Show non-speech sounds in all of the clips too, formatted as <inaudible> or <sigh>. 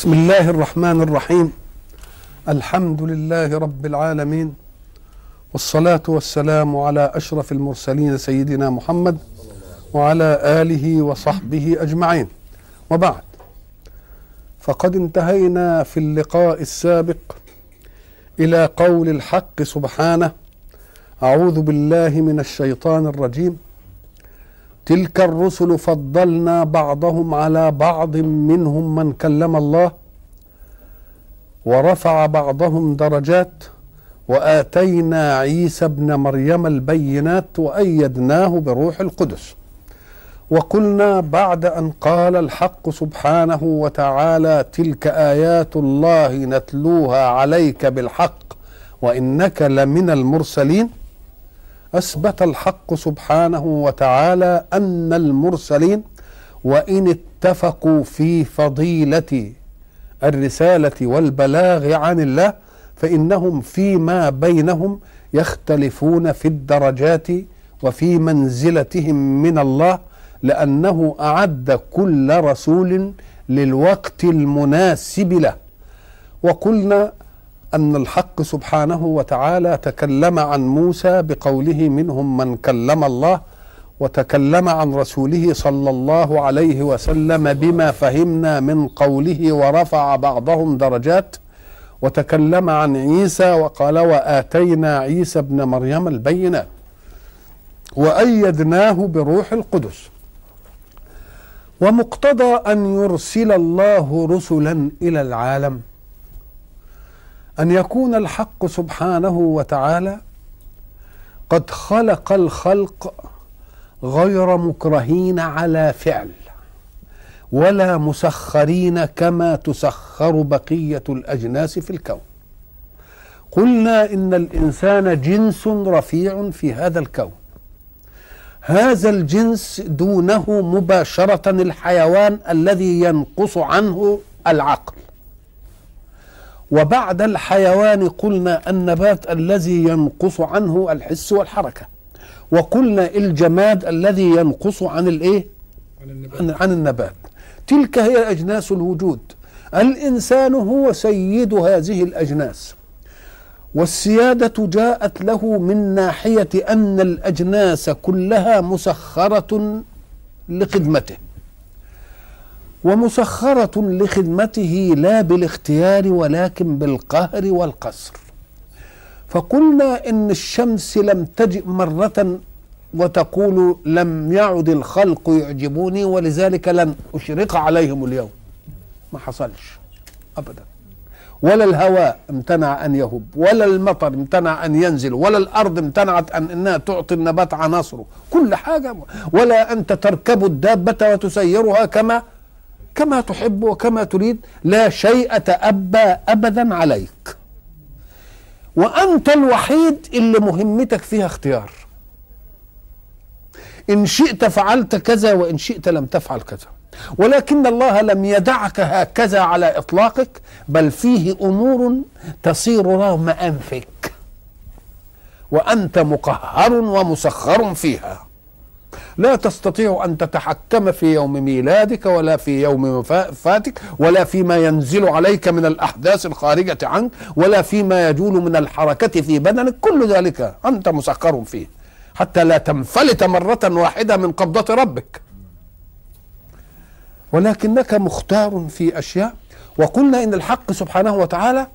بسم الله الرحمن الرحيم. الحمد لله رب العالمين. والصلاة والسلام على أشرف المرسلين سيدنا محمد وعلى آله وصحبه أجمعين. وبعد. فقد انتهينا في اللقاء السابق إلى قول الحق سبحانه أعوذ بالله من الشيطان الرجيم. تلك الرسل فضلنا بعضهم على بعض منهم من كلم الله ورفع بعضهم درجات وآتينا عيسى ابن مريم البينات وأيدناه بروح القدس. وقلنا بعد أن قال الحق سبحانه وتعالى تلك آيات الله نتلوها عليك بالحق وإنك لمن المرسلين أثبت الحق سبحانه وتعالى أن المرسلين وإن اتفقوا في فضيلة الرسالة والبلاغ عن الله فإنهم فيما بينهم يختلفون في الدرجات وفي منزلتهم من الله لأنه أعد كل رسول للوقت المناسب له. وقلنا أن الحق سبحانه وتعالى تكلم عن موسى بقوله منهم من كلم الله وتكلم عن رسوله صلى الله عليه وسلم بما فهمنا من قوله ورفع بعضهم درجات وتكلم عن عيسى وقال وآتينا عيسى ابن مريم البينات وأيدناه بروح القدس. ومقتضى أن يرسل الله رسلا إلى العالم. أن يكون الحق سبحانه وتعالى قد خلق الخلق غير مكرهين على فعل ولا مسخرين كما تسخر بقية الأجناس في الكون. قلنا إن الإنسان جنس رفيع في هذا الكون. هذا الجنس دونه مباشرة الحيوان الذي ينقص عنه العقل. وبعد الحيوان قلنا النبات الذي ينقص عنه الحس والحركة. وقلنا الجماد الذي ينقص عن الإيه؟ عن, عن النبات. تلك هي اجناس الوجود. الإنسان هو سيد هذه الأجناس. والسيادة جاءت له من ناحية أن الأجناس كلها مسخرة لخدمته. ومسخرة لخدمته لا بالاختيار ولكن بالقهر والقصر. فقلنا إن الشمس لم تجئ مرة وتقول لم يعد الخلق يعجبوني ولذلك لن أشرق عليهم اليوم. ما حصلش أبدا. ولا الهواء امتنع أن يهب ولا المطر امتنع أن ينزل ولا الأرض امتنعت أن أنها تعطي النبات عناصره. كل حاجة ولا أنت تركب الدابة وتسيرها كما كما تحب وكما تريد لا شيء تأبى أبدا عليك. وأنت الوحيد اللي مهمتك فيها اختيار. إن شئت فعلت كذا وإن شئت لم تفعل كذا. ولكن الله لم يدعك هكذا على إطلاقك بل فيه أمور تصير رغم أنفك. وأنت مقهر ومسخر فيها. لا تستطيع أن تتحكم في يوم ميلادك ولا في يوم وفاتك ولا فيما ينزل عليك من الأحداث الخارجة عنك ولا فيما يجول من الحركة في بدنك. كل ذلك أنت مسخر فيه. حتى لا تنفلت مرة واحدة من قبضة ربك. ولكنك مختار في أشياء. وقلنا إن الحق سبحانه وتعالى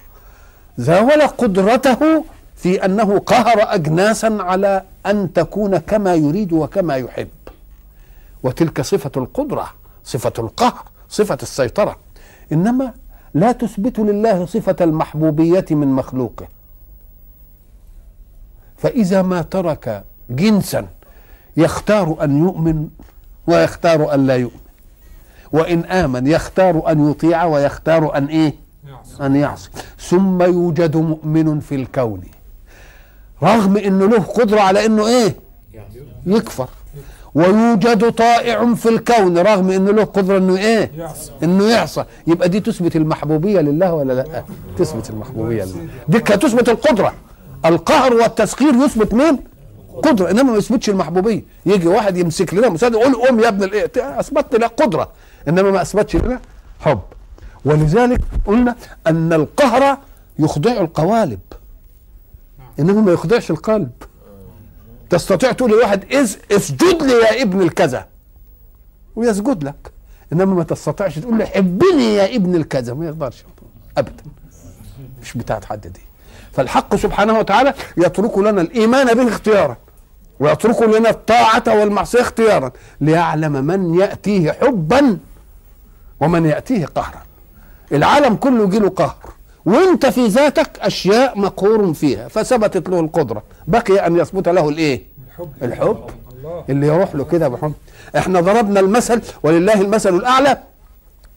زاول قدرته في أنه قهر اجناسا على أن تكون كما يريد وكما يحب. وتلك صفة القدرة صفة القهر صفة السيطرة. إنما لا تثبت لله صفة المحبوبية من مخلوقه. فإذا ما ترك جنسا يختار أن يؤمن ويختار أن لا يؤمن. وإن آمن يختار أن يطيع ويختار أن إيه؟ أن يعصي. ثم يوجد مؤمن في الكون. رغم إنه له قدرة على إنه إيه؟ يكفر. ويوجد طائع في الكون رغم إنه له قدرة إنه إيه؟ إنه يعصى. يبقى دي تثبت المحبوبية لله ولا لا؟ تثبت المحبوبية لله. دي تثبت القدرة. القهر والتسخير يثبت مين؟ قدرة. إنما ما يثبتش المحبوبية. يجي واحد يمسك لنا مساعد يقول قوم يا ابن الإيه؟ أثبت لنا قدرة. إنما ما أثبتش لنا حب. ولذلك قلنا أن القهر يخضع القوالب. انما ما يخضعش القلب. تستطيع تقول لواحد إز اسجد لي يا ابن الكذا. ويسجد لك. إنما ما تستطيعش تقول له حبني يا ابن الكذا. ما يقدرش ابدا. مش بتاعت حد دي. فالحق سبحانه وتعالى يترك لنا الإيمان به اختيارا ويترك لنا الطاعة والمعصية اختيارا. ليعلم من يأتيه حبا ومن يأتيه قهرا. العالم كله يجي له قهر. وانت في ذاتك أشياء مقهور فيها فثبتت له القدرة. بقي أن يثبت له الإيه؟ الحب, الحب. اللي يروح له كده بحب. إحنا ضربنا المثل ولله المثل الأعلى.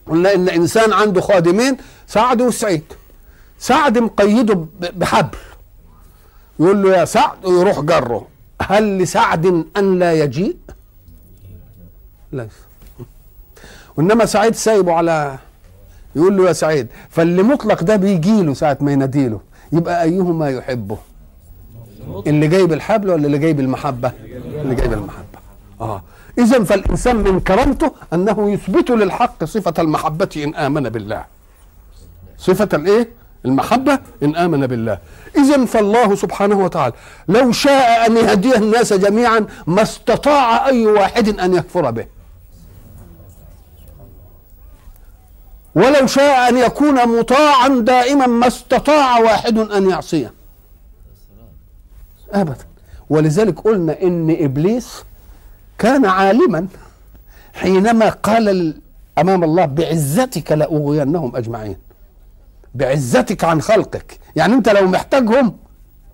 قلنا إن إنسان عنده خادمين سعد وسعيد. سعد مقيده بحبل. يقول له يا سعد ويروح جره. هل لسعد أن لا يجيء؟ ليس. وانما سعيد سايبه على يقول له يا سعيد فاللي مطلق ده بيجي له ساعة ما يناديله يبقى أيهما يحبه؟ اللي جايب الحبل ولا اللي جايب المحبة؟ اللي جايب المحبة. آه. اذا فالإنسان من كرامته أنه يثبت للحق صفة المحبة إن آمن بالله. صفة الإيه؟ المحبة إن آمن بالله. اذا فالله سبحانه وتعالى لو شاء أن يهدي الناس جميعا ما استطاع أي واحد أن يكفر به. ولو شاء أن يكون مطاعا دائما ما استطاع واحد أن يعصيه. ابدا. ولذلك قلنا إن إبليس كان عالما حينما قال أمام الله بعزتك لأغوينهم أجمعين. بعزتك عن خلقك. يعني أنت لو محتاجهم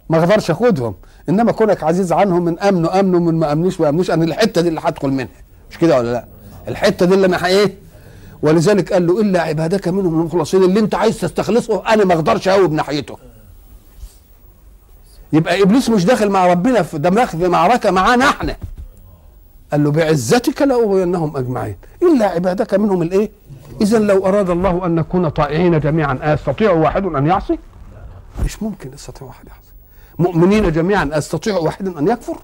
ما أقدرش اخدهم إنما كونك عزيز عنهم من امنوا امنوا من ما امنوش ما امنوش أنا الحتة دي اللي هدخل منها. مش كده ولا لا؟ الحتة دي اللي أنا إيه ولذلك قال له إلا عبادك منهم المخلصين اللي أنت عايز تستخلصه أنا ما أقدرش اقوم ناحيته يبقى إبليس مش داخل مع ربنا في ده في معركة معانا إحنا قال له بعزتك لأغوينهم أجمعين. إلا عبادك منهم الإيه؟ اذا لو أراد الله أن نكون طائعين جميعا أستطيع واحد أن يعصي؟ مش ممكن يستطيع واحد يعصي. مؤمنين جميعا أستطيع واحد أن يكفر؟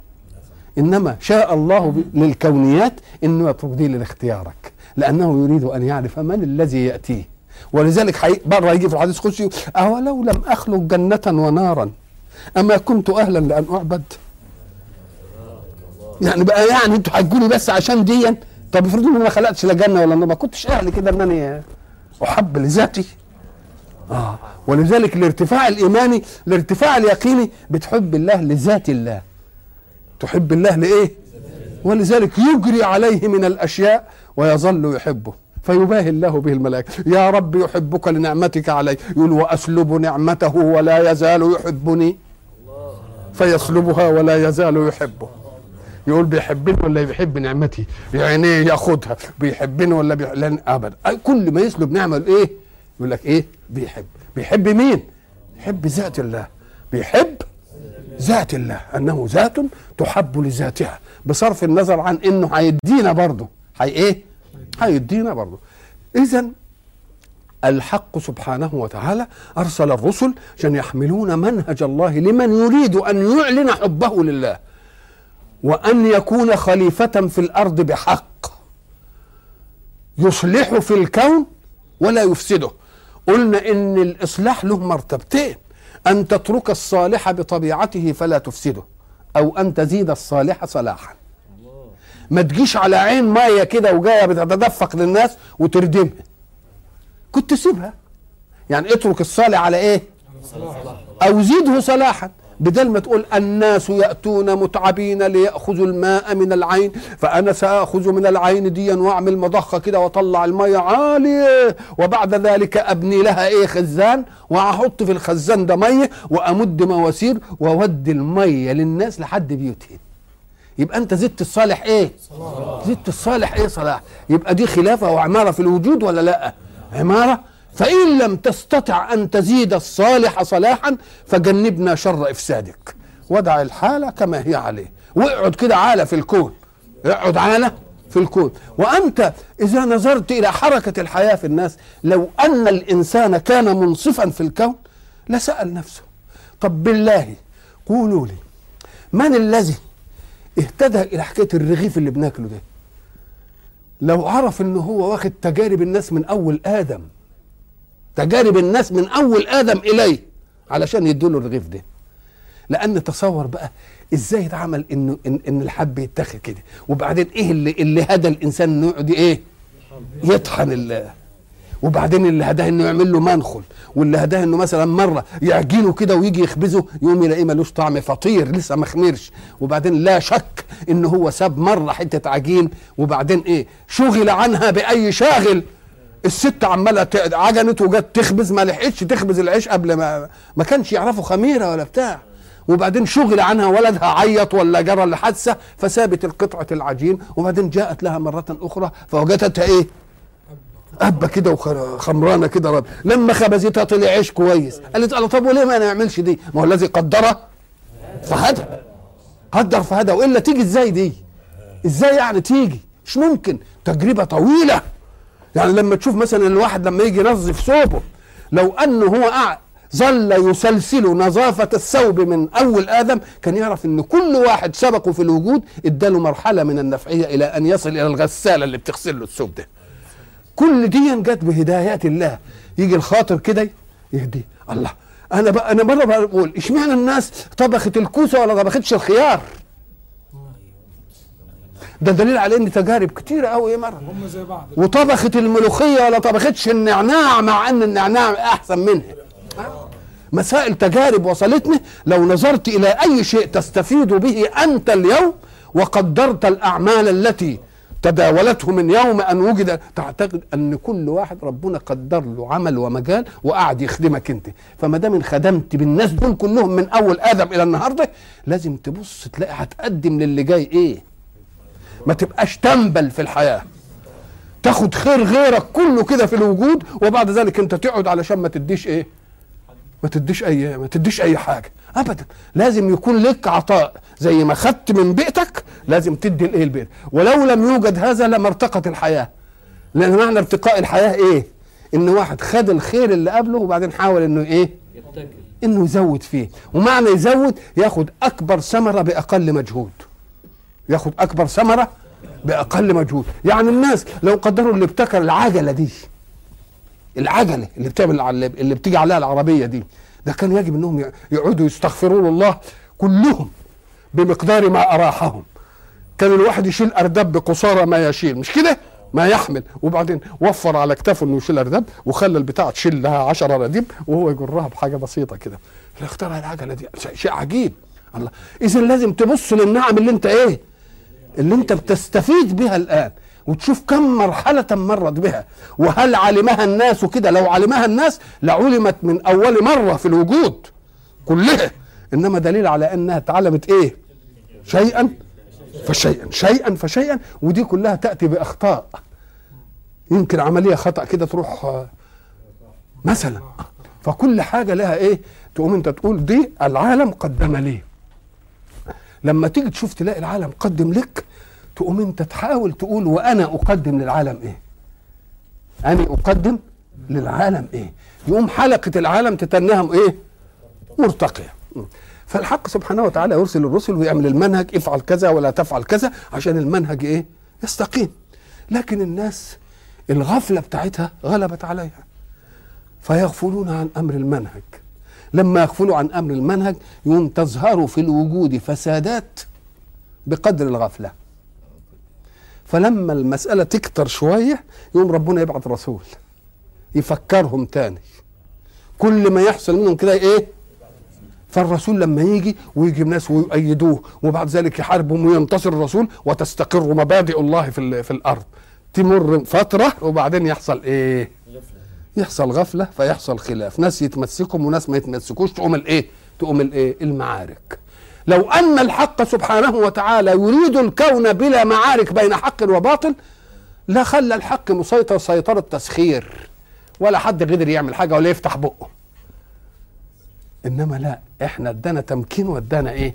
إنما شاء الله للكونيات إنه يترك دي لاختيارك لأنه يريد أن يعرف من الذي ياتيه ولذلك. بره يجي في الحديث القدسي أولو لم أخلق جنة ونارا؟ أما كنت أهلا لأن أعبد. يعني بقى يعني أنتوا هتقولي بس عشان ديا؟ طب افرضوا ان ما خلقتش لا جنة ولا نار ما كنتش أهل كده إن أنا أحب لذاتي. آه. ولذلك الارتفاع الإيماني الارتفاع اليقيني بتحب الله لذات الله. تحب الله لإيه؟ ولذلك يجري عليه من الأشياء ويظل يحبه. فيباهي الله به الملائكة. يا رب يحبك لنعمتك علي. يقول وأسلب نعمته ولا يزال يحبني. فيسلبها ولا يزال يحبه. يقول بيحبني ولا بيحب نعمتي؟ يعني ياخدها. بيحبني ولا بيحب لن أبدا. كل ما يسلب نعمة إيه؟ يقول لك إيه؟ بيحب. بيحب مين؟ يحب ذات الله. بيحب ذات الله أنه ذات تحب لذاتها بصرف النظر عن إنه هيدينا برضه. هي إيه؟ هيدينا برضه. اذا الحق سبحانه وتعالى أرسل الرسل عشان يحملون منهج الله لمن يريد أن يعلن حبه لله وأن يكون خليفة في الأرض بحق. يصلح في الكون ولا يفسده. قلنا إن الإصلاح له مرتبتين. أن تترك الصالح بطبيعته فلا تفسده أو أن تزيد الصالح صلاحا. ما تجيش على عين مية كده وجاية بتتدفق للناس وتردمها. كنت سيبها يعني اترك الصالح على إيه؟ أو زيده صلاحا. بدل ما تقول الناس يأتون متعبين ليأخذوا الماء من العين فأنا سأخذ من العين ديا وأعمل مضخة كده وأطلع المية عالية وبعد ذلك أبني لها إيه خزان؟ وأحط في الخزان ده مية وأمد مواسير وأودي المية للناس لحد بيوتهم. يبقى أنت زدت الصالح إيه؟ صلاح. زدت الصالح إيه صلاح؟ يبقى دي خلافة وعمارة في الوجود ولا لأ؟ عمارة فإن لم تستطع أن تزيد الصالح صلاحا فجنبنا شر إفسادك. ودع الحالة كما هي عليه. واقعد كده عالة في الكون. اقعد عالة في الكون. وأنت إذا نظرت إلى حركة الحياة في الناس لو أن الإنسان كان منصفا في الكون لسأل نفسه طب بالله قولوا لي من الذي اهتدى إلى حكاية الرغيف اللي بناكله ده؟ لو عرف ان هو واخد تجارب الناس من أول آدم تجارب الناس من أول آدم إليه علشان يدوا له الرغيف ده. لأن تصور بقى إزاي اتعمل انه ان, إن الحب يتاخد كده. وبعدين إيه اللي اللي هدى الإنسان انه يقعد إيه؟ يطحن ال وبعدين اللي هداه إنه يعمل له منخل. واللي هداه إنه مثلا مرة يعجنه كده ويجي يخبزه يقوم يلاقيه ملوش طعم فطير لسه ما خمرش. وبعدين لا شك ان هو ساب مرة حتة عجين. وبعدين إيه؟ شغل عنها بأي شاغل. الست عمالة عجنت وجت تخبز ما لحقتش تخبز العيش قبل ما ما كانش يعرفوا خميرة ولا بتاع. وبعدين شغل عنها ولدها عيط ولا جرى لحادثه فسابت القطعة العجين وبعدين جاءت لها مرة أخرى فوجدتها إيه؟ أبة كده وخمرانة كده رب. لما خبزتها طلع عيش كويس. قالت الله طب وليه ما نعملش دي؟ ما هو الذي قدر فهدى. قدر فهدى وإلا تيجي إزاي دي؟ إزاي يعني تيجي؟ مش ممكن. تجربة طويلة. يعني لما تشوف مثلا الواحد لما يجي ينظف ثوبه لو أنه هو قاعد ظل يسلسل نظافة الثوب من أول آدم كان يعرف أن كل واحد سبقه في الوجود إداله مرحلة من النفعية إلى أن يصل إلى الغسالة اللي بتغسل له الثوب ده. كل دي جت بهدايات الله. يجي الخاطر كده يهدي الله أنا بقى أنا مرة بقول إشمعنى الناس طبخت الكوسة ولا طبختش الخيار؟ ده دليل على ان تجارب كتيرة قوي مرة. هم زي بعض. وطبخت الملوخية ولا طبختش النعناع مع إن النعناع أحسن منها. مسائل تجارب وصلتني لو نظرت إلى أي شيء تستفيد به أنت اليوم وقدرت الأعمال التي تداولته من يوم أن وجد. تعتقد أن كل واحد ربنا قدر له عمل ومجال وقعد يخدمك أنت. فما دام انخدمت بالناس دول كلهم من أول آدم إلى النهارده لازم تبص تلاقي هتقدم للي جاي إيه؟ ما تبقاش تنبل في الحياة. تاخد خير غيرك كله كده في الوجود وبعد ذلك انت تقعد علشان ما تديش إيه؟ ما تديش اي ما تديش اي حاجة. ابدا. لازم يكون لك عطاء. زي ما خدت من بيئتك لازم تدي الايه البيت؟ ولو لم يوجد هذا لما ارتقت الحياة. لأن معنى ارتقاء الحياة إيه؟ إن واحد خد الخير اللي قبله وبعدين حاول إنه إيه؟ إنه يزود فيه. ومعنى يزود ياخد أكبر ثمرة بأقل مجهود. ياخد أكبر ثمرة بأقل مجهود. يعني الناس لو قدروا اللي ابتكر العجلة دي العجلة اللي بتعمل اللي بتيجي عليها العربية دي ده كان يجب إنهم يقعدوا يستغفرون الله كلهم بمقدار ما أراحهم. كان الواحد يشيل اردب بقصارى ما يشيل. مش كده؟ ما يحمل. وبعدين وفر على كتافه إنه يشيل اردب وخلى البتاع تشيل لها 10 رديب وهو يجرها بحاجة بسيطة كده. اخترع العجلة دي. شيء عجيب. الله. اذا لازم تبص للنعم اللي أنت إيه؟ اللي انت بتستفيد بها الآن وتشوف كم مرحلة مرت بها وهل علمها الناس كده لو علمها الناس لعلمت من أول مرة في الوجود كلها إنما دليل على أنها اتعلمت إيه؟ شيئا فشيئا شيئا فشيئا ودي كلها تأتي بأخطاء. يمكن عملية خطأ كده تروح مثلا فكل حاجة لها إيه؟ تقوم أنت تقول دي العالم قدم لي. لما تيجي تشوف تلاقي العالم قدم لك تقوم انت تحاول تقول وأنا أقدم للعالم إيه؟ أنا أقدم للعالم إيه؟ يقوم حلقة العالم تتنهم إيه؟ مرتقية. فالحق سبحانه وتعالى يرسل الرسل ويعمل المنهج افعل كذا ولا تفعل كذا عشان المنهج إيه؟ يستقيم. لكن الناس الغفلة بتاعتها غلبت عليها. فيغفلون عن أمر المنهج. لما يغفلوا عن أمر المنهج يقوم تظهر في الوجود فسادات بقدر الغفلة. فلما المسألة تكتر شوية يقوم ربنا يبعث رسول يفكرهم تاني. كل ما يحصل منهم كده إيه؟ فالرسول لما يجي ويجي ناس ويؤيدوه وبعد ذلك يحاربهم وينتصر الرسول وتستقر مبادئ الله في في الأرض. تمر فترة وبعدين يحصل إيه؟ يحصل غفلة فيحصل خلاف. ناس يتمسكهم وناس ما يتمسكوش تقوم الإيه؟ تقوم الإيه؟ المعارك. لو أن الحق سبحانه وتعالى يريد الكون بلا معارك بين حق وباطل لا خلى الحق مسيطر سيطرة تسخير. ولا حد قدر يعمل حاجة ولا يفتح بقه. إنما لا إحنا ادانا تمكين وادانا إيه؟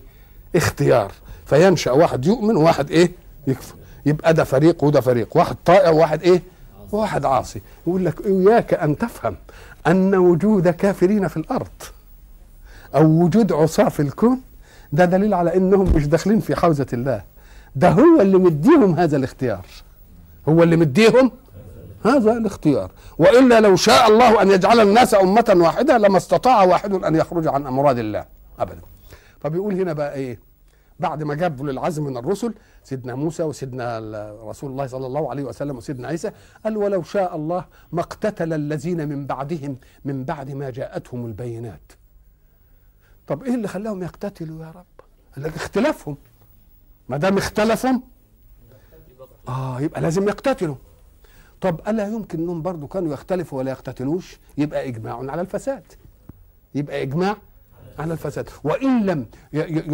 اختيار. فينشأ واحد يؤمن وواحد إيه؟ يكفر. يبقى ده فريق وده فريق. واحد طائع وواحد إيه؟ وواحد عاصي يقول لك إياك أن تفهم أن وجود كافرين في الأرض أو وجود عصاة في الكون ده دليل على إنهم مش داخلين في حوزة الله. ده هو اللي مديهم هذا الاختيار. هو اللي مديهم هذا الاختيار. وإلا لو شاء الله أن يجعل الناس أمة واحدة لما استطاع واحد أن يخرج عن أمراض الله. ابدا. فبيقول هنا بقى إيه؟ بعد ما جابوا للعزم من الرسل سيدنا موسى وسيدنا رسول الله صلى الله عليه وسلم وسيدنا عيسى قال ولو شاء الله ما اقتتل الذين من بعدهم من بعد ما جاءتهم البينات. طب إيه اللي خلاهم يقتتلوا يا رب؟ قال لك اختلافهم ما دام اختلفوا آه يبقى لازم يقتتلوا. طب ألا يمكن إنهم برضه كانوا يختلفوا ولا يقتتلوش؟ يبقى إجماع على الفساد. يبقى إجماع على الفساد. وإن لم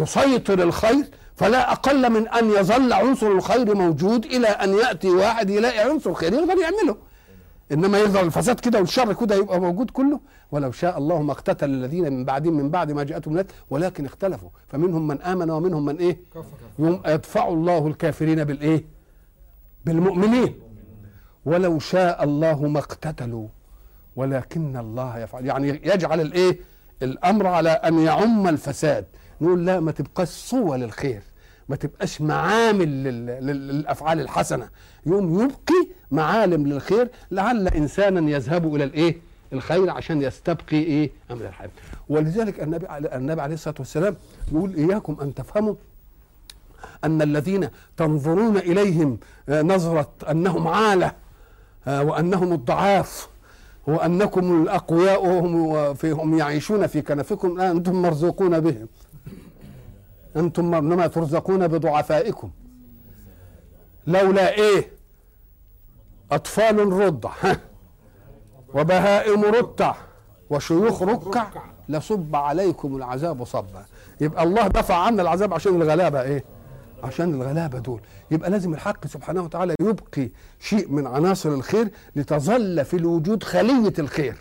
يسيطر الخير فلا أقل من أن يظل عنصر الخير موجود إلى أن يأتي واحد يلاقي عنصر خير يقدر يعمله. إنما يظهر الفساد كده والشر كده يبقى موجود كله. ولو شاء الله ما اقتتل الذين من بعدهم من بعد ما جاءتهم ولكن اختلفوا. فمنهم من آمن ومنهم من إيه؟ يوم يدفع الله الكافرين بالإيه؟ بالمؤمنين. ولو شاء الله ما اقتتلوا ولكن الله يفعل. يعني يجعل الإيه؟ الأمر على أن يعم الفساد. نقول لا ما تبقاش صوة للخير ما تبقاش معامل للأفعال الحسنة. يوم يبقي معالم للخير لعل إنسانا يذهب إلى الإيه؟ الخير عشان يستبقي إيه؟ أمر الحياة. ولذلك النبي النبي عليه الصلاة والسلام يقول إياكم أن تفهموا أن الذين تنظرون إليهم نظرة أنهم عالة وأنهم الضعاف وانكم الأقوياء وهم فيهم يعيشون في كنفكم أنتم مرزوقون بهم أنتم إنما ترزقون بضعفائكم. لولا إيه؟ أطفال رضع وبهائم رتع وشيوخ ركع لصب عليكم العذاب صبا. يبقى الله دفع عنا العذاب عشان الغلابة إيه؟ عشان الغلابة دول. يبقى لازم الحق سبحانه وتعالى يبقي شيء من عناصر الخير لتظل في الوجود خلية الخير.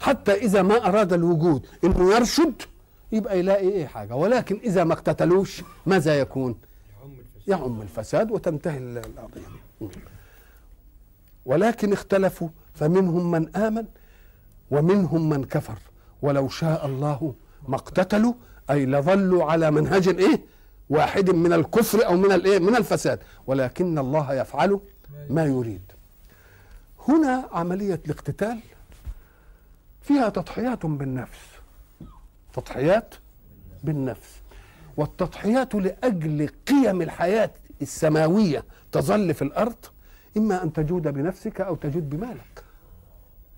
حتى إذا ما أراد الوجود إنه يرشد يبقى يلاقي إيه حاجة. ولكن إذا ما اقتتلوش ماذا يكون؟ يعم الفساد. وتنتهي القضية. ولكن اختلفوا فمنهم من آمن ومنهم من كفر. ولو شاء الله ما اقتتلوا أي لظلوا على منهج إيه؟ واحد من الكفر أو من الإيه؟ من الفساد. ولكن الله يفعل ما يريد. هنا عملية الاقتتال فيها تضحيات بالنفس. تضحيات بالنفس. والتضحيات لأجل قيم الحياة السماوية تظل في الأرض إما أن تجود بنفسك أو تجود بمالك.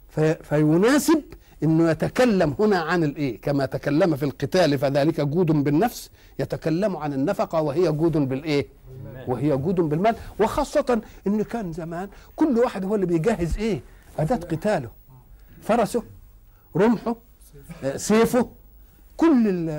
في فيناسب إنه يتكلم هنا عن الايه كما تكلم في القتال فذلك جود بالنفس يتكلم عن النفقة وهي جود بالايه وهي جود بالمال. وخاصة إن كان زمان كل واحد هو اللي بيجهز إيه أداة قتاله. فرسه رمحه سيفه كل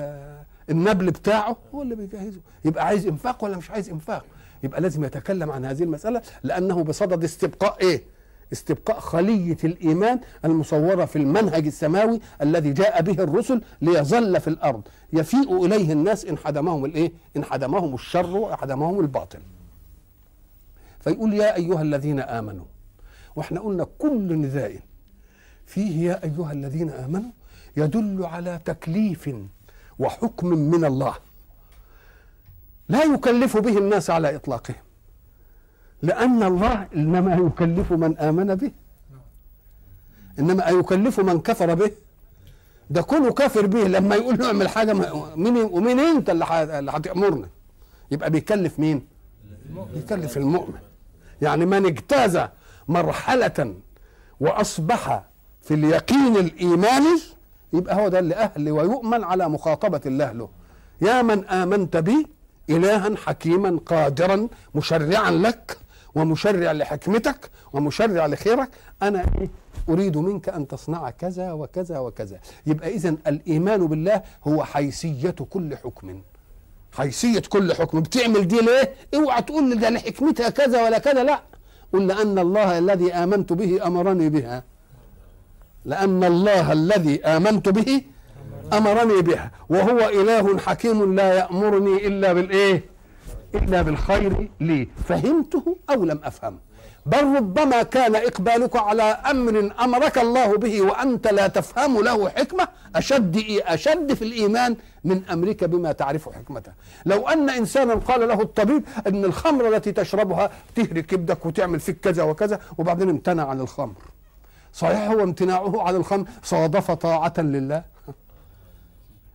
النبل بتاعه هو اللي بيجهزه. يبقى عايز إنفاق ولا مش عايز إنفاق؟ يبقى لازم يتكلم عن هذه المسألة لأنه بصدد استبقاء إيه استبقاء خلية الإيمان المصورة في المنهج السماوي الذي جاء به الرسل ليظل في الأرض. يفيء إليه الناس إن حدمهم الإيه؟ إن حدمهم الشر وحدمهم الباطل. فيقول يا أيها الذين آمنوا وإحنا قلنا كل نداء فيه يا أيها الذين آمنوا يدل على تكليف وحكم من الله. لا يكلف به الناس على إطلاقهم. لأن الله إنما يكلف من آمن به. إنما يكلف من كفر به. ده كله كافر به. لما يقول له اعمل حاجة مين ومين أنت اللي هتأمرنا؟ يبقى بيكلف مين؟ بيكلف المؤمن. يعني من اجتاز مرحلة وأصبح في اليقين الإيماني يبقى هو ده اللي أهل ويؤمن على مخاطبة الله له. يا من آمنت بي إلها حكيما قادرا مشرعا لك ومشرع لحكمتك ومشرع لخيرك أنا إيه؟ أريد منك أن تصنع كذا وكذا وكذا. يبقى اذا الإيمان بالله هو حيثية كل حكم. حيثية كل حكم. بتعمل دي ليه؟ اوعى تقول ده لحكمتها كذا ولا كذا. لا. قل لأن الله الذي آمنت به أمرني بها. لأن الله الذي آمنت به أمرني بها. وهو إله حكيم لا يأمرني إلا بالإيه؟ إلا بالخير لي. فهمته أو لم افهمه بل ربما كان إقبالك على أمر أمرك الله به وأنت لا تفهم له حكمة. أشد أشد في الإيمان من أمرك بما تعرف حكمته. لو أن إنسانا قال له الطبيب إن الخمر التي تشربها تهري كبدك وتعمل فيك كذا وكذا وبعدين امتنع عن الخمر. صحيح هو امتناعه عن الخمر؟ صادف طاعة لله.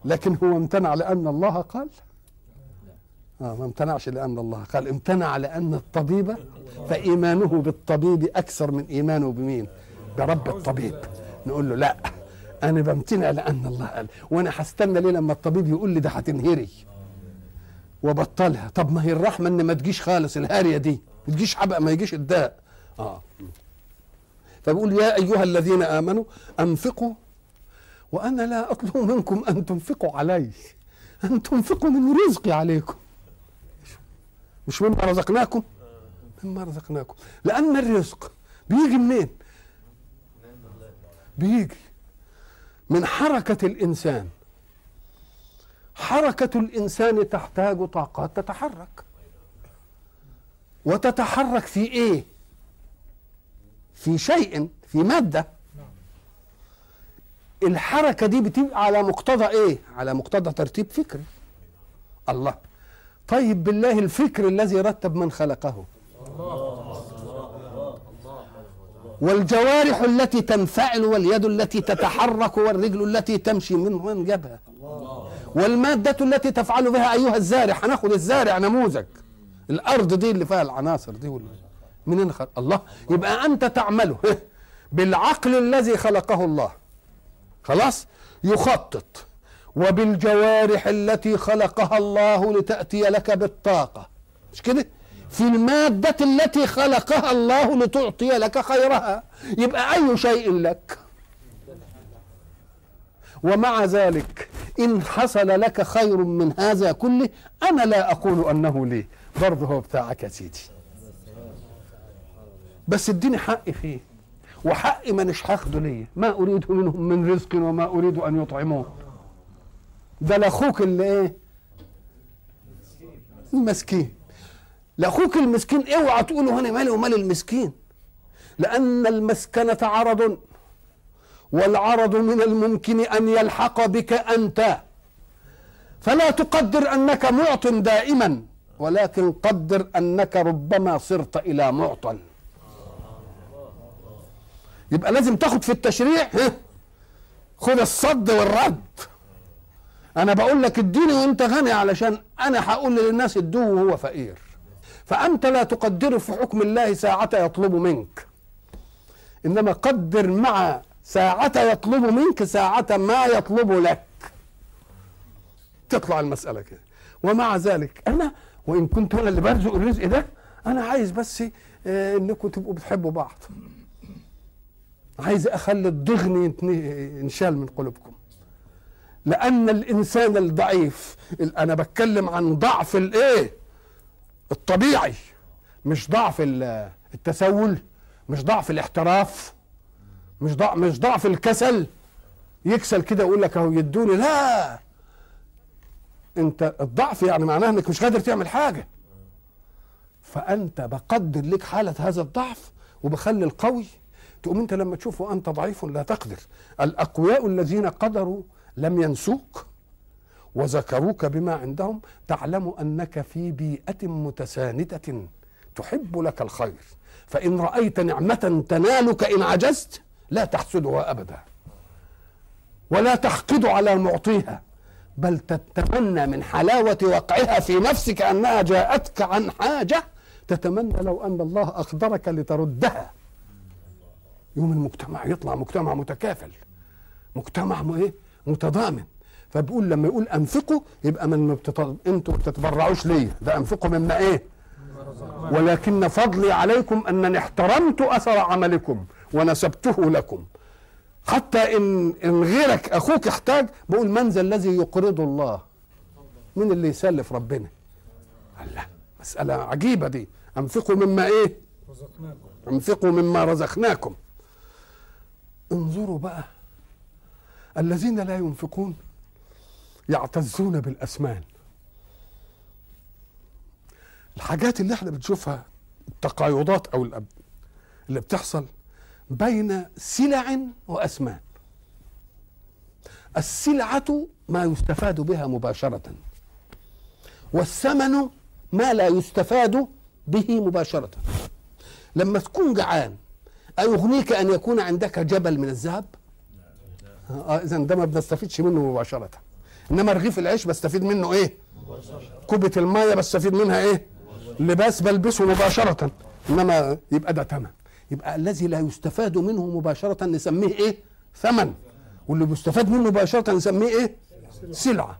لكن هو امتنع لأن الله قال آه ما امتنعش لأن الله. قال امتنع لأن الطبيب فإيمانه بالطبيب أكثر من إيمانه بمين؟ برب الطبيب. نقول له لا أنا بمتنع لأن الله قال وأنا هستنى ليه لما الطبيب يقول لي ده هتنهري؟ وبطلها. طب ما هي الرحمة إن ما تجيش خالص الهارية دي. ما تجيش حبق ما يجيش الداء. آه. فبقول يا أيها الذين آمنوا أنفقوا وأنا لا أطلب منكم أن تنفقوا علي. أن تنفقوا من رزقي عليكم. مش مما رزقناكم مما رزقناكم. لأن الرزق بيجي منين؟ بيجي من حركة الإنسان. حركة الإنسان تحتاج طاقات تتحرك. وتتحرك في إيه؟ في شيء في مادة. الحركة دي بتبقى على مقتضى إيه؟ على مقتضى ترتيب فكري. الله. طيب بالله الفكر الذي رتب من خلقه. والجوارح التي تنفعل واليد التي تتحرك والرجل التي تمشي من من جابها والمادة التي تفعل بها أيها الزارع. هناخد الزارع نموذج. الأرض دي اللي فيها العناصر دي منين خلق الله. يبقى أنت تعمله. <laughs> بالعقل الذي خلقه الله. خلاص؟ يخطط. وبالجوارح التي خلقها الله لتأتي لك بالطاقة. مش كده؟ في المادة التي خلقها الله لتعطي لك خيرها. يبقى أي شيء لك. ومع ذلك إن حصل لك خير من هذا كله أنا لا أقول أنه لي. برضه هو بتاعك يا سيدي. بس اديني حق فيه. وحق مانيش هاخده ليا ما أريد منهم من رزق وما أريد أن يطعمون ده لاخوك اللي إيه؟ المسكين. لاخوك المسكين اوعى تقولوا أنا مالي ومال المسكين. لأن المسكنة عرض والعرض من الممكن أن يلحق بك أنت. فلا تقدر أنك معط دائما ولكن قدر أنك ربما صرت إلى معطى يبقى لازم تاخد في التشريع خد الصد والرد. أنا بقول لك اديني وأنت غني علشان أنا هقول للناس ادوه وهو فقير. فأنت لا تقدر في حكم الله ساعة يطلب منك. إنما قدر مع ساعة يطلب منك ساعة ما يطلب لك. تطلع المسألة كده. ومع ذلك أنا وإن كنت أنا اللي برزق الرزق ده أنا عايز بس آه إنكم تبقوا بتحبوا بعض. عايز أخلي الضغن ينشال من قلوبكم. لأن الإنسان الضعيف أنا بتكلم عن ضعف الإيه؟ الطبيعي مش ضعف التسول مش ضعف الاحتراف مش ضعف مش ضعف الكسل. يكسل كده يقول لك أهو يدوني. لا! أنت الضعف يعني معناه إنك مش قادر تعمل حاجة. فأنت بقدر لك حالة هذا الضعف وبخلي القوي. تقوم أنت لما تشوفه أنت ضعيف لا تقدر. الأقوياء الذين قدروا لم ينسوك وذكروك بما عندهم تعلم أنك في بيئة متساندة تحب لك الخير. فإن رأيت نعمة تنالك إن عجزت لا تحسدها أبدا ولا تحقد على معطيها بل تتمنى من حلاوة وقعها في نفسك أنها جاءتك عن حاجة تتمنى لو أن الله اقدرك لتردها. يوم المجتمع يطلع مجتمع متكافل. مجتمع إيه؟ متضامن. فبيقول لما يقول أنفقوا يبقى من بتط... أنتوا بتتبرعوش ليا ده أنفقوا مما إيه؟ ولكن فضلي عليكم أنني احترمت أثر عملكم ونسبته لكم. حتى إن إن غيرك أخوك احتاج بقول من ذا الذي يقرض الله؟ مين اللي يسلف ربنا؟ الله. مسألة عجيبة دي. أنفقوا مما رزقناكم. أنفقوا مما رزقناكم. انظروا بقى. الذين لا ينفقون يعتزون بالأسمان. الحاجات اللي إحنا بنشوفها التقايضات أو الأب اللي بتحصل بين سلع وأسمان. السلعة ما يستفاد بها مباشرة والثمن ما لا يستفاد به مباشرة. لما تكون جعان أيغنيك أن يكون عندك جبل من الذهب؟ آه إذا ده ما بنستفيدش منه مباشرة إنما رغيف العيش بستفيد منه إيه؟ كوبة المية بستفيد منها إيه؟ لباس بلبسه مباشرة إنما يبقى ده ثمن يبقى الذي لا يستفاد منه مباشرة نسميه إيه؟ ثمن واللي بيستفاد منه مباشرة نسميه إيه؟ سلعة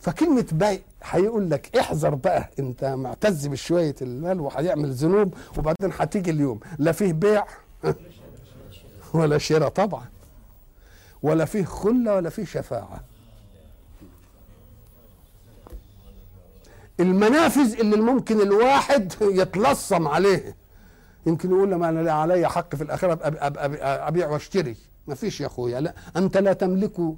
فكلمة بيع هيقول لك احذر بقى أنت معتز بشوية المال وهيعمل ذنوب وبعدين هتيجي اليوم لا فيه بيع ولا شراء طبعا ولا فيه خلة ولا فيه شفاعة. المنافذ اللي ممكن الواحد يتلصم عليه. يمكن يقول لما أنا علي حق في الآخرة ابقى أبيع واشتري. ما فيش يا أخويا لا. أنت لا تملك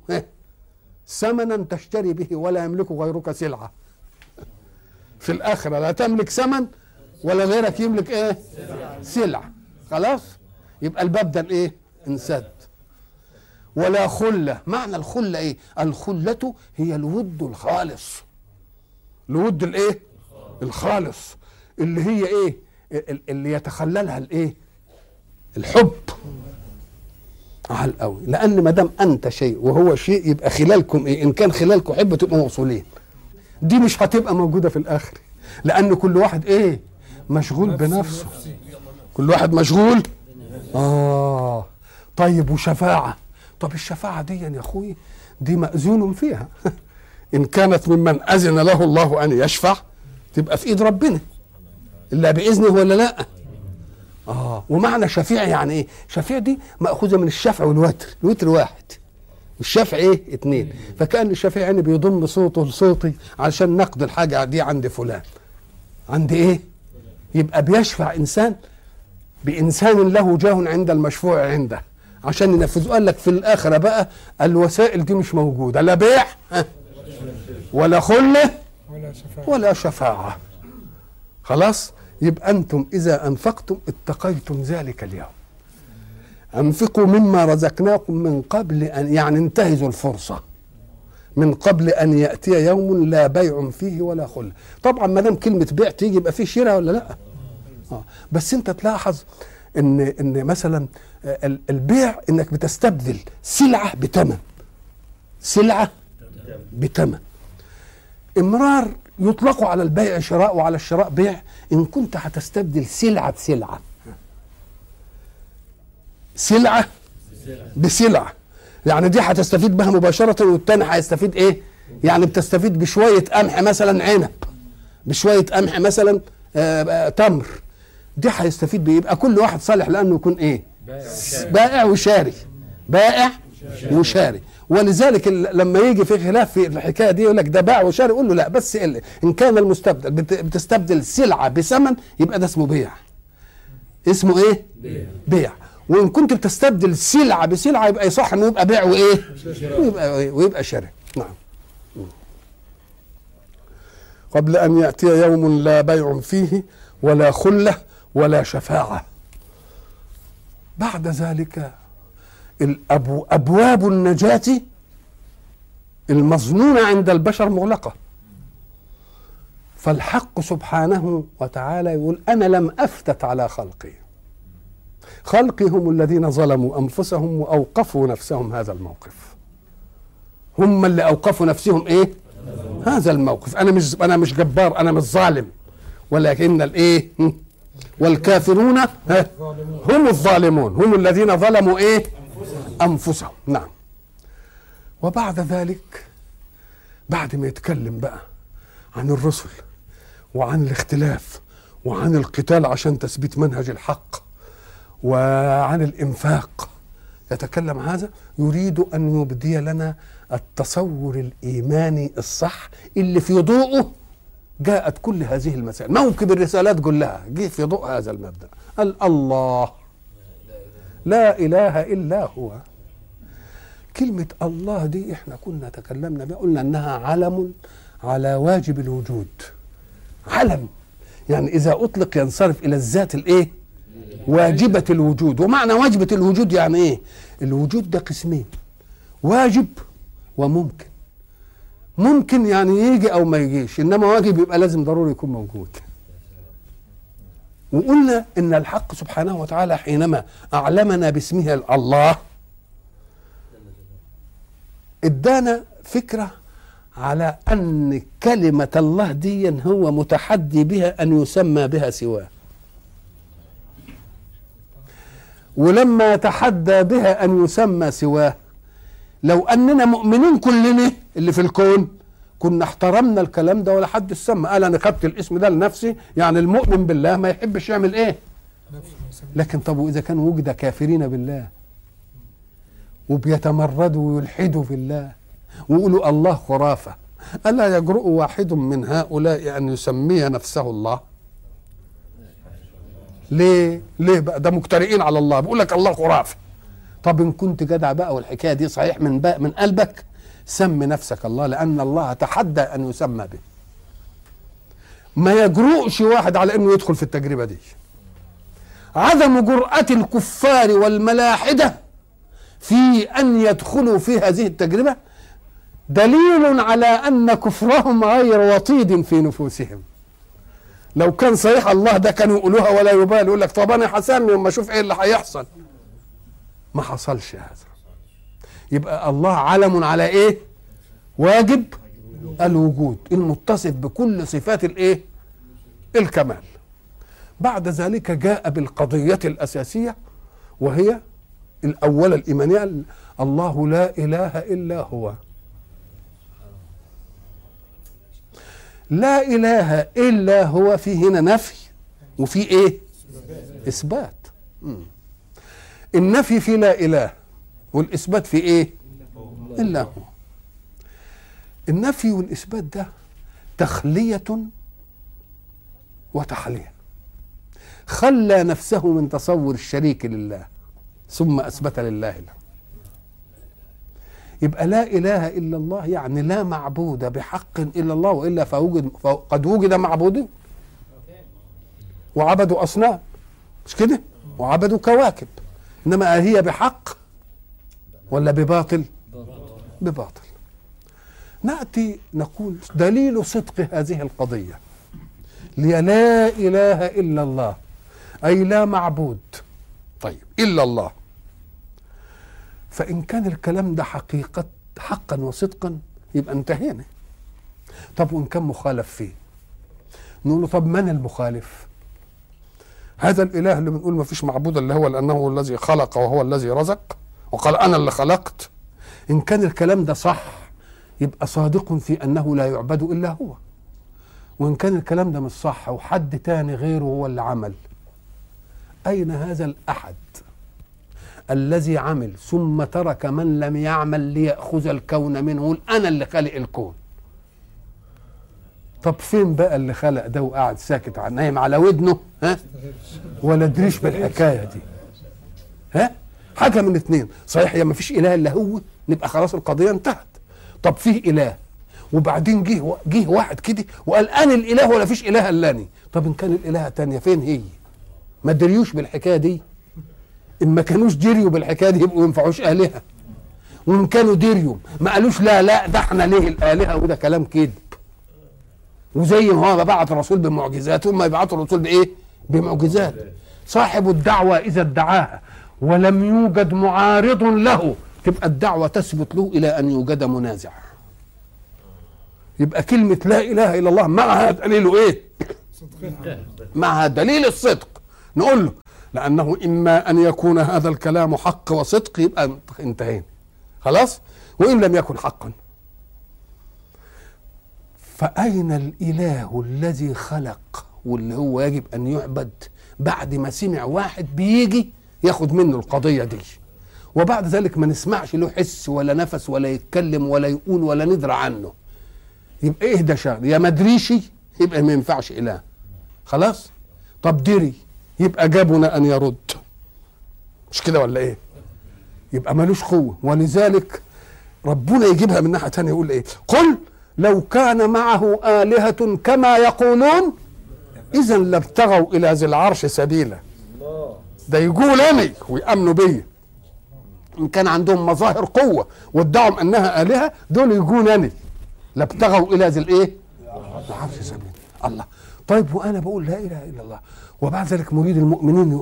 ثمنا تشتري به ولا يملك غيرك سلعة. في الآخرة لا تملك ثمن ولا غيرك يملك إيه؟ سلعة. خلاص؟ يبقى الباب ده الإيه؟ انسد ولا خلة. معنى الخلة إيه؟ الخلة هي الود الخالص. الود الإيه؟ الخالص. اللي هي إيه؟ اللي يتخللها الإيه؟ الحب. على قوي. لأن ما دام أنت شيء وهو شيء يبقى خلالكم إيه؟ إن كان خلالكم حب تبقوا موصولين. دي مش هتبقى موجودة في الآخر. لأن كل واحد إيه؟ مشغول بنفسه. كل واحد مشغول؟ آه. طيب وشفاعة؟ طب الشفاعة دي يا أخوي دي مأذون فيها. <laughs> إن كانت ممن أذن له الله أن يشفع تبقى في إيد ربنا. إلا بإذنه ولا لأ؟ آه. ومعنى شفيع يعني إيه؟ شفيع دي مأخوذة من الشفع والوتر الوتر واحد. الشفع إيه؟ اتنين. فكأن الشفيع يعني بيضم صوته لصوتي علشان نقد الحاجة دي عند فلان. عند إيه؟ يبقى بيشفع إنسان بإنسان له جاه عند المشفوع عنده. عشان ينفذه قال لك في الآخرة بقى الوسائل دي مش موجودة. لا بيع ولا خله ولا شفاعة. خلاص؟ يبقى أنتم إذا أنفقتم اتقيتم ذلك اليوم. أنفقوا مما رزقناكم من قبل أن يعني انتهزوا الفرصة. من قبل أن يأتي يوم لا بيع فيه ولا خله طبعا ما دام كلمة بيع تيجي يبقى فيه شراء ولا لأ؟ آه. بس أنت تلاحظ إن إن مثلا آه، ال- البيع إنك بتستبدل سلعة بثمن سلعة بثمن امرار يطلق على البيع شراء وعلى الشراء بيع إن كنت هتستبدل سلعة بسلعة. سلعة بسلعة. يعني دي هتستفيد بها مباشرة والتاني هيستفيد إيه؟ يعني بتستفيد بشوية قمح مثلا عنب. بشوية قمح مثلا آه، آه، تمر. دي هيستفيد بيه يبقى كل واحد صالح لأنه يكون إيه؟ بائع وشاري. بائع وشاري. ولذلك لما يجي في خلاف في الحكاية دي يقول لك ده باع وشاري. قول له لا بس إن كان المستبدل بت- بتستبدل سلعة بثمن يبقى ده اسمه بيع. اسمه إيه؟ بيع. وإن كنت بتستبدل سلعة بسلعة يبقى يصح إنه يبقى بيع وإيه؟ ويبقى ويبقى شراء نعم. قبل أن يأتي يوم لا بيع فيه ولا خلة ولا شفاعة. بعد ذلك الأبو أبواب النجاة المظنونة عند البشر مغلقة. فالحق سبحانه وتعالى يقول أنا لم أفتت على خلقي. خلقي هم الذين ظلموا أنفسهم وأوقفوا نفسهم هذا الموقف. هم اللي أوقفوا نفسهم إيه؟ هذا الموقف. أنا مش أنا مش جبار أنا مش ظالم. ولكن الإيه؟ والكافرون هم الظالمون هم الذين ظلموا إيه؟ أنفسهم. نعم. وبعد ذلك بعد ما يتكلم بقى عن الرسل وعن الاختلاف وعن القتال عشان تثبيت منهج الحق وعن الإنفاق يتكلم هذا يريد أن يبدي لنا التصور الإيماني الصح اللي في ضوءه جاءت كل هذه المسائل. موكب الرسالات؟ كلها جه في ضوء هذا المبدأ. قال الله. لا إله إلا هو. كلمة الله دي إحنا كنا تكلمنا بها قلنا إنها علم على واجب الوجود. علم. يعني إذا أطلق ينصرف إلى الذات الإيه؟ واجبة الوجود. ومعنى واجبة الوجود يعني إيه؟ الوجود ده قسمين. واجب وممكن. ممكن يعني يجي أو ما يجيش إنما واجب يبقى لازم ضروري يكون موجود. وقلنا إن الحق سبحانه وتعالى حينما أعلمنا باسمه الله إدانا فكرة على أن كلمة الله دي هو متحدي بها أن يسمى بها سواه. ولما يتحدى بها أن يسمى سواه لو أننا مؤمنين كلنا اللي في الكون كنا احترمنا الكلام ده ولا حد سمى قال أنا خدت الاسم ده لنفسي يعني المؤمن بالله ما يحبش يعمل إيه؟ لكن طب وإذا كان وجد كافرين بالله؟ وبيتمردوا ويلحدوا في الله ويقولوا الله خرافة. ألا يجرؤ واحد من هؤلاء أن يسمي نفسه الله؟ ليه؟ ليه بقى؟ ده مجترئين على الله. بيقول لك الله خرافة. طب إن كنت جدع بقى والحكاية دي صحيح من بقى من قلبك سم نفسك الله لأن الله تحدى أن يسمى به. ما يجرؤش واحد على إنه يدخل في التجربة دي. عدم جرأة الكفار والملاحدة في أن يدخلوا في هذه التجربة دليل على أن كفرهم غير وطيد في نفوسهم. لو كان صحيح الله ده كانوا يقولوها ولا يبالي يقول لك طب أنا هسمي وما أشوف إيه اللي هيحصل. ما حصلش هذا. يبقى الله علم على إيه؟ واجب الوجود المتصف بكل صفات الإيه؟ الكمال. بعد ذلك جاء بالقضية الأساسية وهي الأولى الإيمانية الله لا إله إلا هو. لا إله إلا هو في هنا نفي وفي إيه؟ إثبات. مم. النفي في لا إله والإثبات في إيه؟ إلا هو. النفي والإثبات ده تخلية وتحلية. خلى نفسه من تصور الشريك لله ثم أثبت لله له. يبقى لا إله إلا الله يعني لا معبود بحق إلا الله وإلا فوجد قد وجد معبودين وعبدوا أصنام مش كده؟ وعبدوا كواكب. إنما هي بحق ولا بباطل؟ بباطل. نأتي نقول دليل صدق هذه القضية. لي لا إله إلا الله أي لا معبود. طيب إلا الله. فإن كان الكلام ده حقيقة حقا وصدقا يبقى انتهينا. طب وإن كان مخالف فيه؟ نقول له طب من المخالف؟ هذا الإله اللي بنقول ما فيش معبود إلا هو لأنه هو الذي خلق وهو الذي رزق. وقال أنا اللي خلقت. إن كان الكلام ده صح يبقى صادق في أنه لا يعبد إلا هو. وإن كان الكلام ده مش صح وحد تاني غيره هو اللي عمل. أين هذا الأحد الذي عمل ثم ترك من لم يعمل ليأخذ الكون منه؟ أنا اللي خالق الكون. طب فين بقى اللي خلق ده وقاعد ساكت عن نايم على ودنه؟ ها؟ ولا دريش بالحكاية دي. ها؟ حاجة من اتنين. صحيح يا ما فيش إله إلا هو. نبقى خلاص القضية انتهت. طب فيه إله. وبعدين جه جه واحد كده وقال أنا الإله ولا فيش إله إلا طب إن كان الإله تانية فين هي؟ ما دريوش بالحكاية دي. إن ما كانوش دريوا بالحكاية دي يبقوا ما ينفعوش آلهة. وإن كانوا دريوا ما قالوش لا لا ده إحنا ليه الآلهة؟ وده كلام كذب وزي ما هو بعت الرسول بمعجزات هم يبعتوا الرسول بإيه؟ بمعجزات. صاحب الدعوة إذا ادعاها ولم يوجد معارض له تبقى الدعوة تثبت له إلى أن يوجد منازع. يبقى كلمة لا إله إلا الله معها دليل إيه؟ معها دليل الصدق. نقول له لأنه إما أن يكون هذا الكلام حق وصدق يبقى انتهينا. خلاص؟ وإن لم يكن حقا. فأين الإله الذي خلق واللي هو يجب أن يعبد بعد ما سمع واحد بيجي ياخد منه القضية دي؟ وبعد ذلك ما نسمعش له حس ولا نفس ولا يتكلم ولا يقول ولا ندرى عنه. يبقى إيه ده شغل؟ يا مدريشي يبقى ما ينفعش إله. خلاص؟ طب دري يبقى جابنا أن يرد. مش كده ولا إيه؟ يبقى ملوش قوة. ولذلك ربنا يجيبها من ناحية تانية يقول إيه؟ قل لو كان معه آلهة كما يقولون إذا لابتغوا إلى ذي العرش سبيلا. ده يقول أنا ويأمنوا بيا إن كان عندهم مظاهر قوة وادعوا أنها آلهة دول يقول أنا لابتغوا إلى ذي الإيه؟ العرش سبيلا. الله. طيب وأنا بقول لا إله إلا الله. وبعد ذلك مريد المؤمنين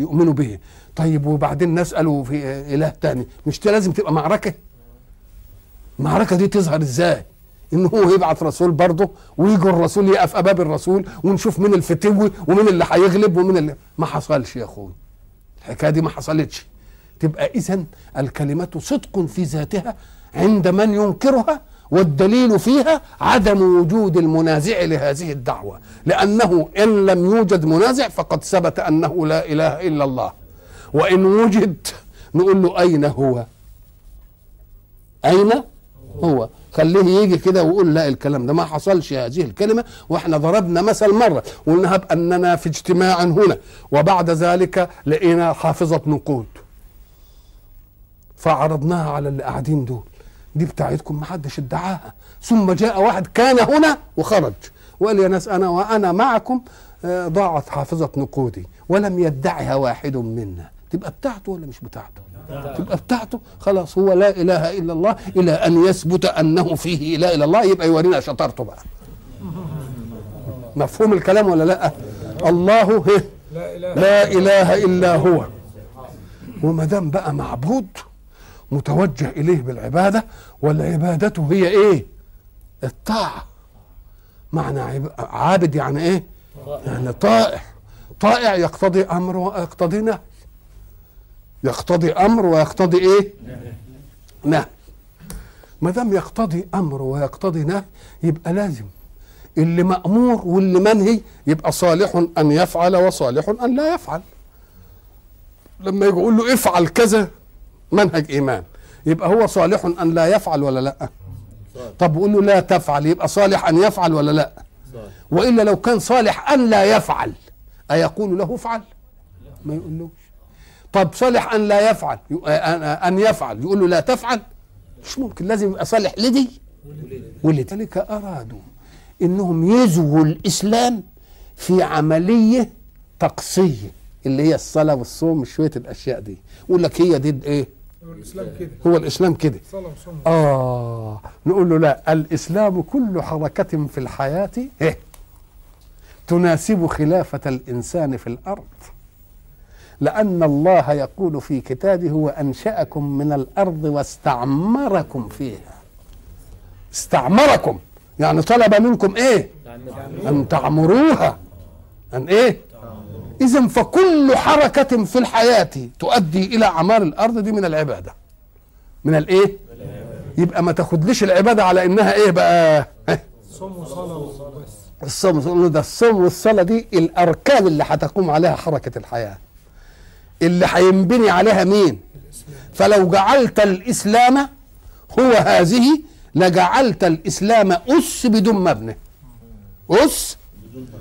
يؤمنوا به. طيب وبعدين نسأله في إله تاني. مش لازم تبقى معركة؟ المعركة دي تظهر إزاي؟ إن هو يبعث رسول برضه ويجي الرسول يقف امام الرسول ونشوف مين الفتوي ومين اللي هيغلب ومين اللي ما حصلش يا أخوي. الحكاية دي ما حصلتش. تبقى اذا الكلمة صدق في ذاتها عند من ينكرها والدليل فيها عدم وجود المنازع لهذه الدعوة. لأنه إن لم يوجد منازع فقد ثبت أنه لا إله إلا الله. وإن وجد نقول له أين هو؟ أين هو؟ خليه يجي كده ويقول لا الكلام ده ما حصلش هذه الكلمة وإحنا ضربنا مثل مرة. قلنا بأننا في اجتماع هنا وبعد ذلك لقينا حافظة نقود فعرضناها على اللي قاعدين دول. دي بتاعتكم ما حدش ادعاها. ثم جاء واحد كان هنا وخرج. وقال يا ناس أنا وأنا معكم ضاعت حافظة نقودي ولم يدعها واحد منا. تبقى بتاعته ولا مش بتاعته؟ تبقى بتاعته. خلاص هو لا إله إلا الله إلى أن يثبت أنه فيه لا إله إلا الله. يبقى يورينا شطارته بقى. مفهوم الكلام ولا لأ؟ الله لا إله إلا هو. وما دام بقى معبود متوجه إليه بالعبادة والعباده هي إيه؟ الطاعة. معنى عابد يعني إيه؟ يعني طائع. طائع يقتضي أمر ويقتضي نهي. يقتضي أمر ويقتضي إيه؟ نهي. ما دام يقتضي أمر ويقتضي نهي يبقى لازم. اللي مأمور واللي منهي يبقى صالح أن يفعل وصالح أن لا يفعل. لما يقول له افعل كذا منهج إيمان. يبقى هو صالح أن لا يفعل ولا لأ. طب يقول له لا تفعل يبقى صالح أن يفعل ولا لأ؟ وإلا لو كان صالح أن لا يفعل أيقول له افعل ما يقولوش طب صالح أن لا يفعل. أن يفعل. يقول له لا تفعل. مش ممكن. لازم يبقى صالح لدي. ولذلك أرادوا إنهم يزووا الإسلام في عملية تقصيه اللي هي الصلاة والصوم شوية الأشياء دي. يقول لك هي دي إيه؟ هو الإسلام كده. هو الإسلام كده. آه. نقول له لا الإسلام كل حركة في الحياة إيه؟ تناسب خلافة الإنسان في الأرض. لأن الله يقول في كتابه وأنشأكم من الأرض واستعمركم فيها. استعمركم. يعني طلب منكم إيه؟ أن تعمروها. أن إيه؟ إذا فكل حركة في الحياة تؤدي إلى عمار الأرض دي من العبادة. من الإيه يبقى ما تاخدليش العبادة على إنها إيه بقى؟ وبس الصوم تقول له ده الصوم والصلاة دي الأركان اللي هتقوم عليها حركة الحياة. اللي هينبني عليها مين؟ فلو جعلت الإسلام هو هذه لجعلت الإسلام أس بدون مبنى. أس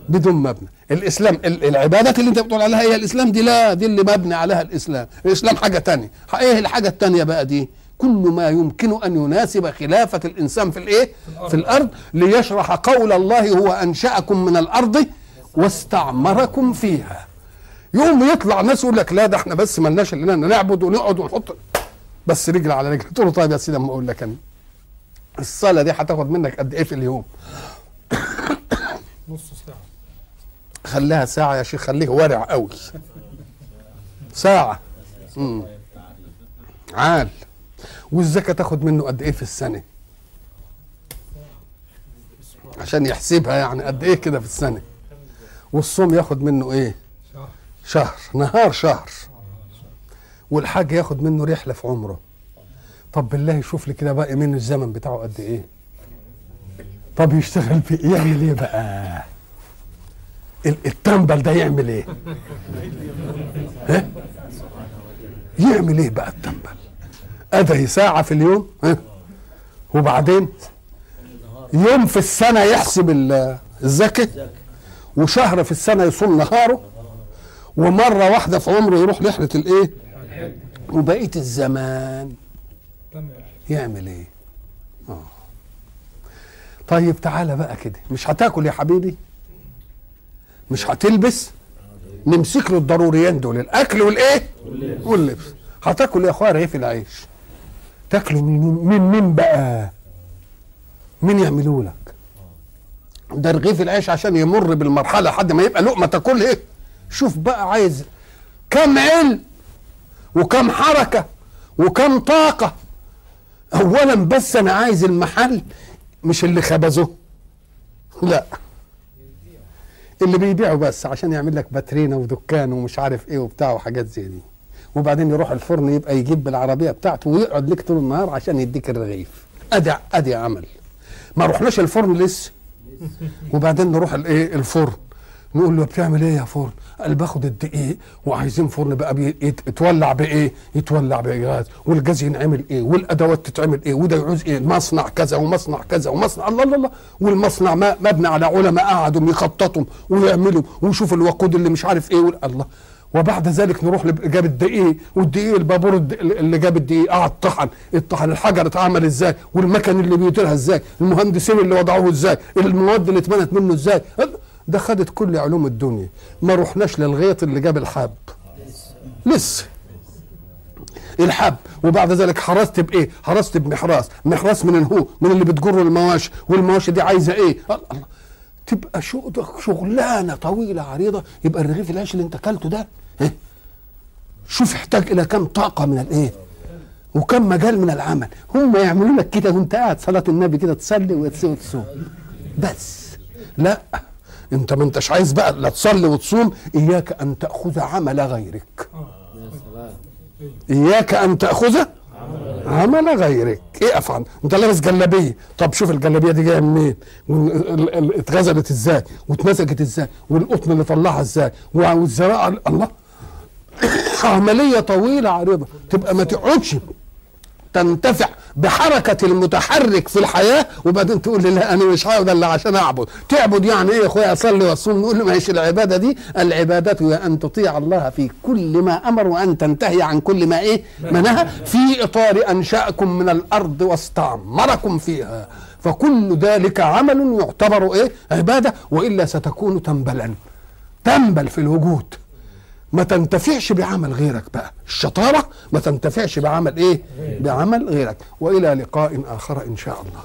بدون مبنى. الإسلام ال- العبادات اللي أنت بتقول عليها هي الإسلام دي لا دي اللي مبني عليها الإسلام. الإسلام حاجة تانية. إيه الحاجة التانية بقى دي؟ كل ما يمكن أن يناسب خلافة الإنسان في الإيه؟ في الأرض ليشرح قول الله هو أنشأكم من الأرض واستعمركم فيها. يوم يطلع ناس يقول لك لا ده إحنا بس ملناش إننا نعبد ونقعد ونحط بس رجل على رجل. تقول له طيب يا سيدي أما أقول لك أنا. الصلاة دي هتاخد منك قد إيه في اليوم؟ نص ساعة. خليها ساعة يا شيخ خليه ورع قوي. ساعة. مم. عال. والزكاة تاخد منه قد إيه في السنة؟ عشان يحسبها يعني قد إيه كده في السنة؟ والصوم ياخد منه إيه؟ شهر نهار شهر. والحاج ياخد منه رحلة في عمره. طب بالله شوف لي كده باقي منه الزمن بتاعه قد إيه؟ طب يشتغل في إيه؟ يعمل إيه بقى؟ ال- التنبل ده يعمل إيه؟ ها؟ يعمل إيه بقى التنبل ادهي ساعة في اليوم ها؟ وبعدين يوم في السنة يحسب ال- الزكاة وشهر في السنة يصوم نهاره. ومرة واحدة في عمره يروح رحلة الإيه؟ وبقية الزمان. يعمل إيه؟ آه. طيب تعالى بقى كده. مش هتاكل يا حبيبي؟ مش هتلبس؟ نمسك له الضروريين دول. الأكل والإيه؟ واللبس. هتاكل يا أخويا رغيف العيش. تاكله من من مين بقى؟ مين يعملوا لك؟ ده رغيف العيش عشان يمر بالمرحلة لحد ما يبقى لقمة تاكل إيه شوف بقى عايز كم علم وكم حركة وكم طاقة. اولا بس أنا عايز المحل مش اللي خبزه لا اللي بيبيعه بس عشان يعمل لك باترينا ودكان ومش عارف إيه وبتاع وحاجات زي دي. وبعدين يروح الفرن يبقى يجيب بالعربية بتاعته ويقعد لك طول النهار عشان يديك الرغيف. أدي أدي عمل. ما رحناش الفرن لسه. <laughs> وبعدين نروح الإيه الفرن. نقول له بتعمل إيه يا فرن قال باخد الدقيق وعايزين فرن بقى يتولع بإيه؟ يتولع بغاز والجاز ينعمل إيه؟ والأدوات تتعمل إيه؟ وده يعوز إيه؟ مصنع كذا ومصنع كذا ومصنع الله الله الله. والمصنع ما مبني على علماء قعدوا يخططوا ويعملوا ويشوفوا الوقود اللي مش عارف إيه. الله. وبعد ذلك نروح جاب الدقيق والدقيق البابور اللي جاب الدقيق قعد طحن. الطحن الحجر اتعمل إزاي؟ والمكن اللي بيديرها إزاي؟ المهندسين اللي وضعوه إزاي؟ المواد اللي اتبنت منه إزاي؟ ده خدت كل علوم الدنيا. ما رحناش للغيط اللي جاب الحب لسه الحب وبعد ذلك حرست بإيه؟ حرست بمحراس. محراس من هو؟ من اللي بتجر المواشي والمواشي دي عايزة إيه؟ الله. تبقى شغلانة طويلة عريضة. يبقى الرغيف العيش اللي انت أكلته ده إيه؟ شوف يحتاج إلى كم طاقة من الايه وكم مجال من العمل. هم يعملوا لك كده وانت قاعد صلاة النبي كده تصلي وتصوم وتصوم بس. لا. انت ما انتش عايز بقى لا تصلي وتصوم إياك أن تأخذ عمل غيرك. إياك أن تأخذ عمل غيرك. إيه افعل أنت لابس جلابية. طب شوف الجلابية دي جاية منين؟ اتغزلت إزاي؟ واتمسكت إزاي؟ والقطن اللي طلعها إزاي؟ والزراعة الله. <coughs> عملية طويلة عريضة. تبقى ما تقعدش تنتفع بحركة المتحرك في الحياة وبعدين تقول لي لا أنا مش هقعد إلا عشان أعبد. تعبد يعني إيه يا أخويا؟ أصلي وأصوم نقول له ماشي العبادة دي. العبادة هي أن تطيع الله في كل ما أمر وأن تنتهي عن كل ما إيه؟ ما نهى في إطار أنشأكم من الأرض واستعمركم فيها. فكل ذلك عمل يعتبر إيه؟ عبادة وإلا ستكون تنبلا. تنبل في الوجود. ما تنتفعش بعمل غيرك بقى. الشطارة ما تنتفعش بعمل إيه؟ بعمل غيرك. وإلى لقاء آخر إن شاء الله.